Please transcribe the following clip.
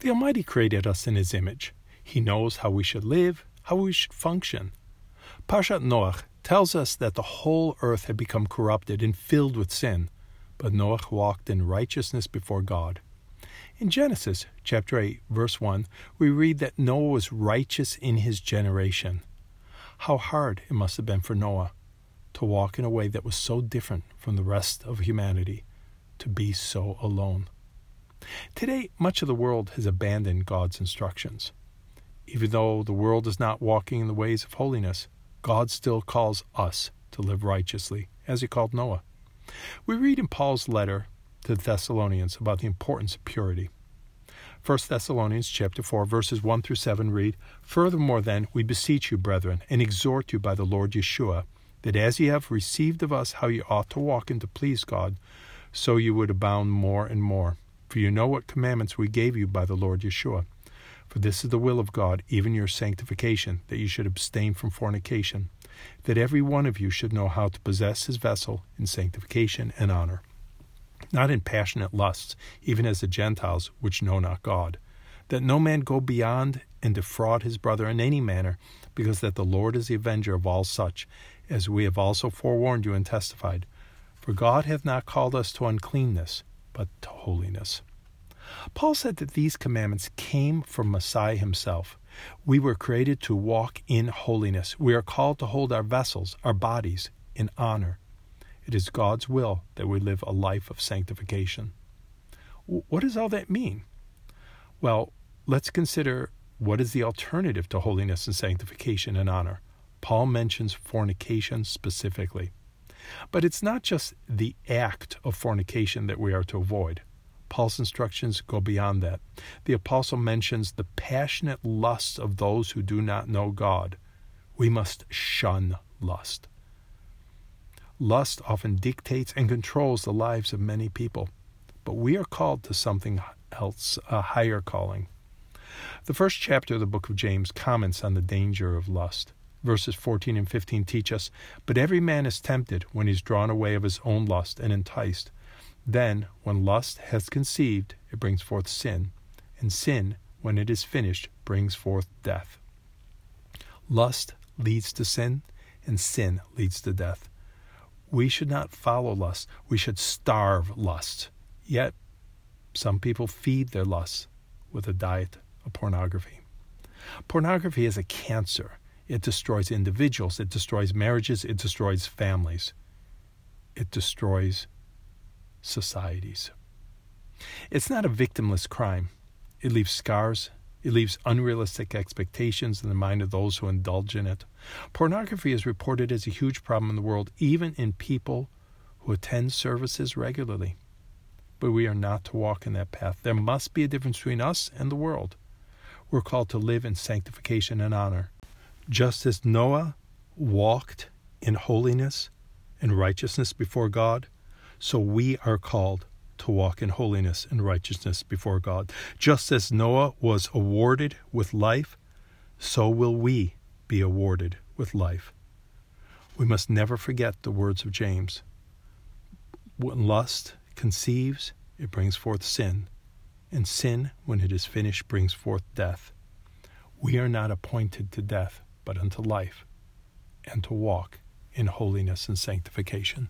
The Almighty created us in His image. He knows how we should live, how we should function. Parshat Noach tells us that the whole earth had become corrupted and filled with sin, but Noach walked in righteousness before God. In Genesis chapter 8, verse 1, we read that Noah was righteous in his generation. How hard it must have been for Noah to walk in a way that was so different from the rest of humanity, to be so alone. Today, much of the world has abandoned God's instructions. Even though the world is not walking in the ways of holiness, God still calls us to live righteously, as he called Noah. We read in Paul's letter to the Thessalonians about the importance of purity. 1 Thessalonians chapter 4 verses 1 through 7 read, Furthermore then we beseech you brethren and exhort you by the Lord Yeshua that as ye have received of us how ye ought to walk and to please God, so you would abound more and more. For you know what commandments we gave you by the Lord Yeshua. For this is the will of God, even your sanctification, that you should abstain from fornication, that every one of you should know how to possess his vessel in sanctification and honor, not in passionate lusts, even as the Gentiles which know not God, that no man go beyond and defraud his brother in any manner, because that the Lord is the avenger of all such, as we have also forewarned you and testified. For God hath not called us to uncleanness, but to holiness. Paul said that these commandments came from Messiah himself. We were created to walk in holiness. We are called to hold our vessels, our bodies, in honor. It is God's will that we live a life of sanctification. What does all that mean? Well, let's consider what is the alternative to holiness and sanctification and honor. Paul mentions fornication specifically. But it's not just the act of fornication that we are to avoid. Paul's instructions go beyond that. The apostle mentions the passionate lusts of those who do not know God. We must shun lust. Lust often dictates and controls the lives of many people, but we are called to something else, a higher calling. The first chapter of the book of James comments on the danger of lust verses 14 and 15 teach us But every man is tempted when he is drawn away of his own lust and enticed. Then, when lust has conceived, it brings forth sin, and sin, when it is finished, brings forth death. Lust leads to sin, and sin leads to death. We should not follow lust, we should starve lust. Yet, some people feed their lusts with a diet of pornography. Pornography is a cancer it destroys individuals, it destroys marriages, it destroys families, it destroys societies. It's not a victimless crime. It leaves scars, it leaves unrealistic expectations in the mind of those who indulge in it. Pornography is reported as a huge problem in the world, even in people who attend services regularly. But we are not to walk in that path. There must be a difference between us and the world. We're called to live in sanctification and honor. Just as Noah walked in holiness and righteousness before God, so we are called to walk in holiness and righteousness before God. Just as Noah was awarded with life, so will we be awarded with life. We must never forget the words of James. When lust conceives, it brings forth sin, and sin, when it is finished, brings forth death. We are not appointed to death, but unto life, and to walk in holiness and sanctification.